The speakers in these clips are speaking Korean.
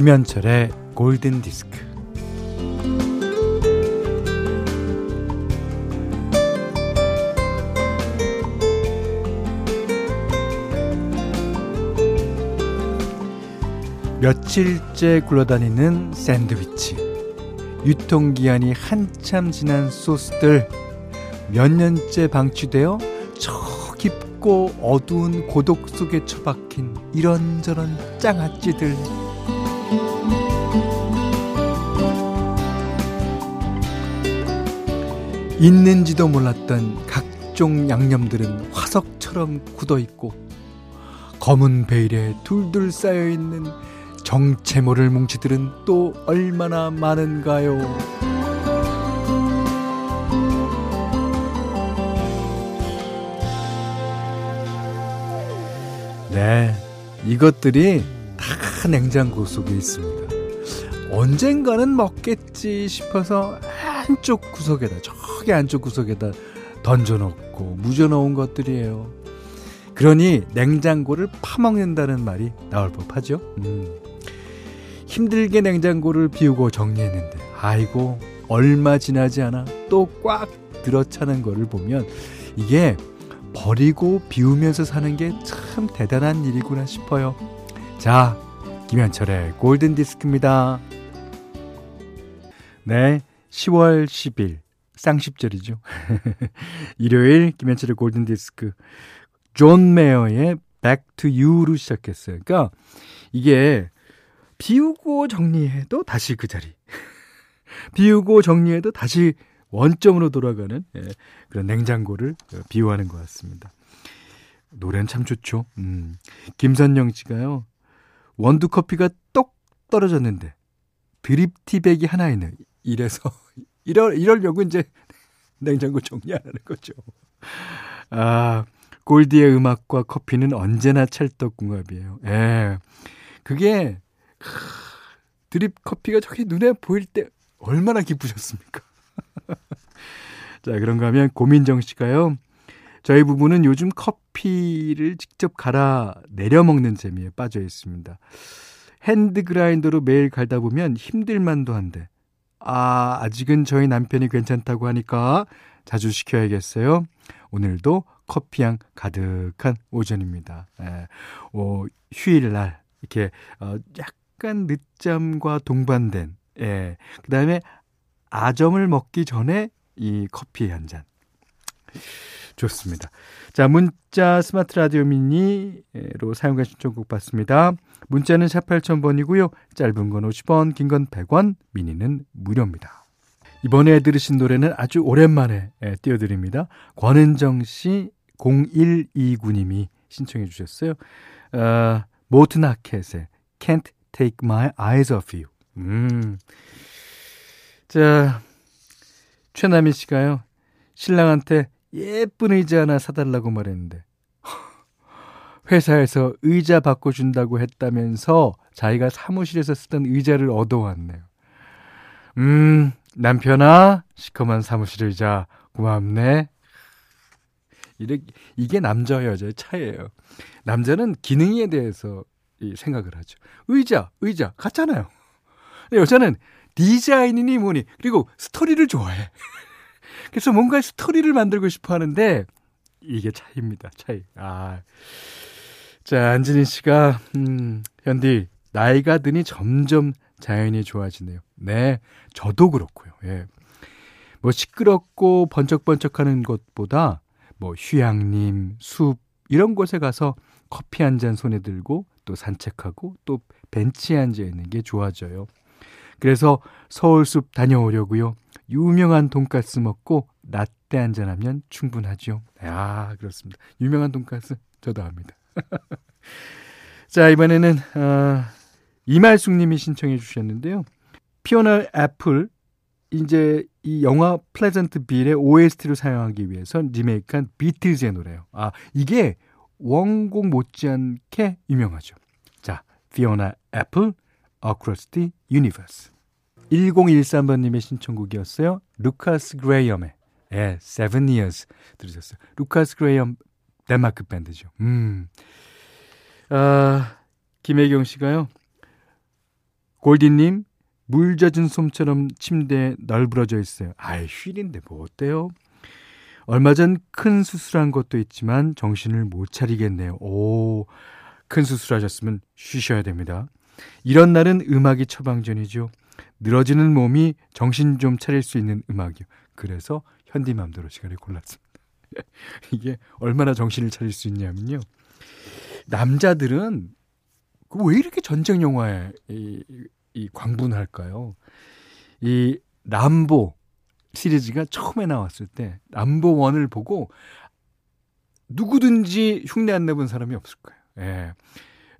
김현철의 골든 디스크. 며칠째 굴러다니는 샌드위치. 유통기한이 한참 지난 소스들. 몇 년째 방치되어 저 깊고 어두운 고독 속에 처박힌 이런저런 짱아찌들. 있는지도 몰랐던 각종 양념들은 화석처럼 굳어 있고 검은 베일에 둘둘 쌓여 있는 정체 모를 뭉치들은 또 얼마나 많은가요? 네, 이것들이 다 냉장고 속에 있습니다. 언젠가는 먹겠지 싶어서 한쪽 구석에다, 저 기 안쪽 구석에다 던져놓고 묻어놓은 것들이에요. 그러니 냉장고를 파먹는다는 말이 나올 법하죠. 음. 힘들게 냉장고를 비우고 정리했는데 아이고 얼마 지나지 않아 또 꽉 들어차는 거를 보면 이게 버리고 비우면서 사는 게 참 대단한 일이구나 싶어요. 자, 김현철의 골든 디스크입니다. 네, 10월 10일 쌍십절이죠. 일요일 김현철의 골든 디스크 존 메이어의 Back to You로 시작했어요. 그러니까 이게 비우고 정리해도 다시 그 자리. 비우고 정리해도 다시 원점으로 돌아가는 예, 그런 냉장고를 비유하는 것 같습니다. 노래는 참 좋죠. 음. 김선영 씨가요. 원두 커피가 똑 떨어졌는데 드립티백이 하나 있는 이래서 이러, 이러려고 이제 냉장고 정리하는 거죠. 아, 골디의 음악과 커피는 언제나 찰떡궁합이에요. 예. 그게 드립 커피가 저기 눈에 보일 때 얼마나 기쁘셨습니까? 자, 그런가 하면 고민정 씨가요. 저희 부부는 요즘 커피를 직접 갈아 내려 먹는 재미에 빠져 있습니다. 핸드 그라인더로 매일 갈다 보면 힘들만도 한데, 아, 아직은 저희 남편이 괜찮다고 하니까 자주 시켜야겠어요. 오늘도 커피향 가득한 오전입니다. 예, 어, 휴일날, 이렇게, 어, 약간 늦잠과 동반된, 예, 그 다음에 아점을 먹기 전에 이 커피 한 잔. 좋습니다. 자, 문자 스마트 라디오 미니로 사용하 신청곡 받습니다. 문자는 샵 8000번이고요. 짧은 건 50원, 긴 건 100원, 미니는 무료입니다. 이번에 들으신 노래는 아주 오랜만에 예, 띄워드립니다. 권은정 씨 0129님이 신청해 주셨어요. 어, 모튼 하켓의 Can't Take My Eyes Off You. 음. 자, 최남희 씨가요. 신랑한테 예쁜 의자 하나 사달라고 말했는데 회사에서 의자 바꿔준다고 했다면서 자기가 사무실에서 쓰던 의자를 얻어왔네요. 음, 남편아, 시커먼 사무실 의자 고맙네. 이게, 이게 남자와 여자의 차이예요. 남자는 기능에 대해서 생각을 하죠. 의자, 의자 같잖아요. 여자는 디자인이니 뭐니 그리고 스토리를 좋아해. 그래서 뭔가 스토리를 만들고 싶어 하는데 이게 차이입니다. 차이. 아. 자, 안진희 씨가 음, 현디 나이가 드니 점점 자연이 좋아지네요. 네. 저도 그렇고요. 예. 뭐 시끄럽고 번쩍번쩍하는 것보다 뭐 휴양림, 숲 이런 곳에 가서 커피 한 잔 손에 들고 또 산책하고 또 벤치에 앉아 있는 게 좋아져요. 그래서 서울숲 다녀오려고요. 유명한 돈가스 먹고 라떼 한잔 하면 충분하죠. 아, 그렇습니다. 유명한 돈가스 저도 합니다. 자, 이번에는 어, 이말숙 님이 신청해 주셨는데요. 피오나 애플 이제 이 영화 Pleasantville의 OST로 사용하기 위해서 리메이크한 비틀즈의 노래요. 아, 이게 원곡 못지않게 유명하죠. 자, 피오나 애플 Universe. 1013번님의 신청곡이었어요. 루카스 그레이엄의 예, Seven Years 들으셨어요. 루카스 그레이엄 덴마크 밴드죠. 음. 아, 음. 김혜경 씨가요. 골디님, 물 젖은 솜처럼 침대에 널브러져 있어요. 아이, 휠인데 뭐 어때요? 얼마 전 큰 수술한 것도 있지만 정신을 못 차리겠네요. 오, 큰 수술하셨으면 쉬셔야 됩니다. 이런 날은 음악이 처방전이죠. 늘어지는 몸이 정신 좀 차릴 수 있는 음악이요. 그래서 현디맘대로 시간을 골랐습니다. 이게 얼마나 정신을 차릴 수 있냐면요. 남자들은 그왜 이렇게 전쟁 영화에 이, 이 광분할까요? 이 람보 시리즈가 처음에 나왔을 때 람보 원을 보고 누구든지 흉내 안 내본 사람이 없을 거예요. 예.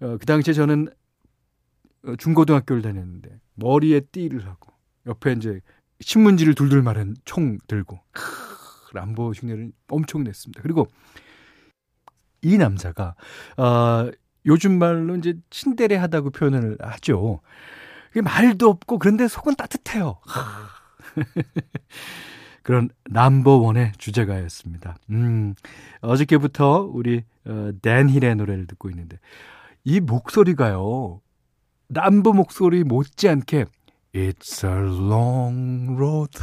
어, 그 당시에 저는 어, 중고등학교를 다녔는데 머리에 띠를 하고 옆에 이제 신문지를 둘둘 마른 총 들고 크, 람보 흉내를 엄청 냈습니다. 그리고 이 남자가 어, 요즘 말로 이제 친데레하다고 표현을 하죠. 말도 없고 그런데 속은 따뜻해요. 그런 남버원의 주제가였습니다. 음, 어저께부터 우리 어, 댄 힐의 노래를 듣고 있는데 이 목소리가요. 남버 목소리 못지않게 It's a long road.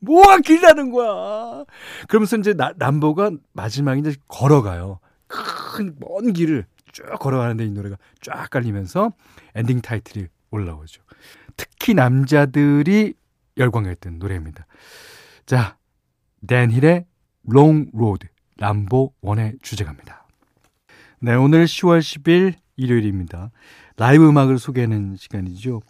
뭐가 길다는 거야. 그러면서 이제 나, 람보가 마지막에 이제 걸어가요. 큰 먼 길을 쭉 걸어가는데 이 노래가 쫙 깔리면서 엔딩 타이틀이 올라오죠. 특히 남자들이 열광했던 노래입니다. 자, 댄 힐의 Long Road, 람보 one의 주제가입니다. 네, 오늘 10월 10일 일요일입니다. 라이브 음악을 소개하는 시간이죠.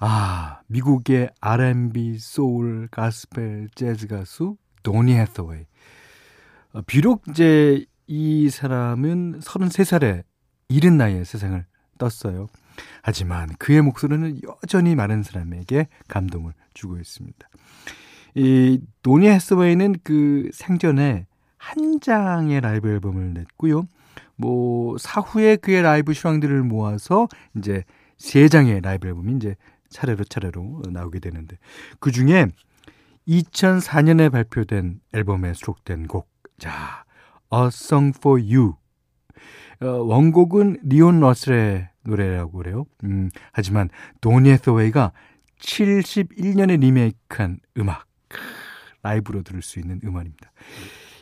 아, 미국의 R&B, 소울, 가스펠, 재즈 가수 도니 해서웨이. 어, 비록 이제 이 사람은 33살에 이른 나이에 세상을 떴어요. 하지만 그의 목소리는 여전히 많은 사람에게 감동을 주고 있습니다. 이 도니 해서웨이는 그 생전에 한 장의 라이브 앨범을 냈고요. 뭐 사후에 그의 라이브 실황들을 모아서 이제 세 장의 라이브 앨범이 이제 차례로 차례로 나오게 되는데 그 중에 2004년에 발표된 앨범에 수록된 곡, 자, A Song for You. 어, 원곡은 리온 러셀의 노래라고 그래요. 음, 하지만 도니 해서웨이가 71년에 리메이크한 음악, 라이브로 들을 수 있는 음악입니다.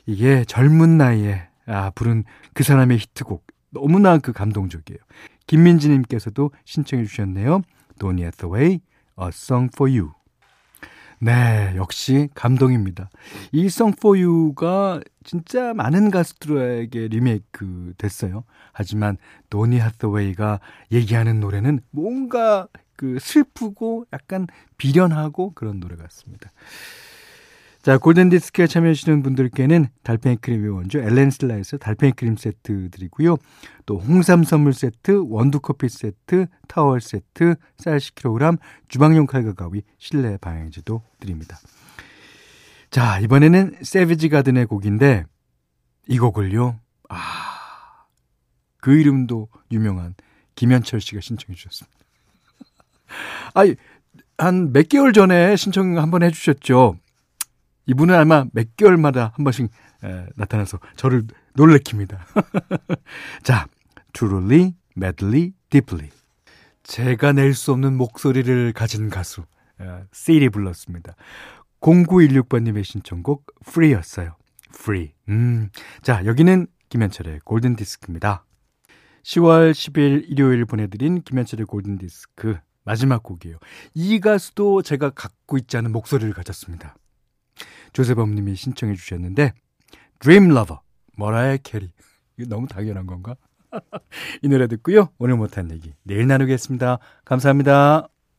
이게 젊은 나이에 아, 부른 그 사람의 히트곡. 너무나 그 감동적이에요. 김민지님께서도 신청해 주셨네요. 도니 해서웨이, A Song for You. 네, 역시 감동입니다. 이 Song for You가 진짜 많은 가수들에게 리메이크 됐어요. 하지만 도니 하th웨이가 얘기하는 노래는 뭔가 그 슬프고 약간 비련하고 그런 노래 같습니다. 자, 골든디스크에 참여해주시는 분들께는 달팽이 크림의 원조 엘렌슬라에서 달팽이 크림 세트 드리고요. 또 홍삼 선물 세트, 원두커피 세트, 타월 세트, 쌀 10kg, 주방용 칼과 가위, 실내 방향지도 드립니다. 자, 이번에는 세비지 가든의 곡인데 이 곡을요. 아, 그 이름도 유명한 김현철 씨가 신청해 주셨습니다. 아니, 한 몇 개월 전에 신청 한번 해주셨죠. 이분은 아마 몇 개월마다 한 번씩 에, 나타나서 저를 놀래킵니다. 자, truly, madly, deeply. 제가 낼 수 없는 목소리를 가진 가수, 에, 씰이 불렀습니다. 0916번님의 신청곡, free였어요. free. 음, 자, 여기는 김현철의 골든 디스크입니다. 10월 10일 일요일 보내드린 김현철의 골든 디스크 마지막 곡이에요. 이 가수도 제가 갖고 있지 않은 목소리를 가졌습니다. 조세범 님이 신청해 주셨는데 Dream Lover 머라이어 캐리 이거 너무 당연한 건가? 이 노래 듣고요. 오늘 못한 얘기 내일 나누겠습니다. 감사합니다.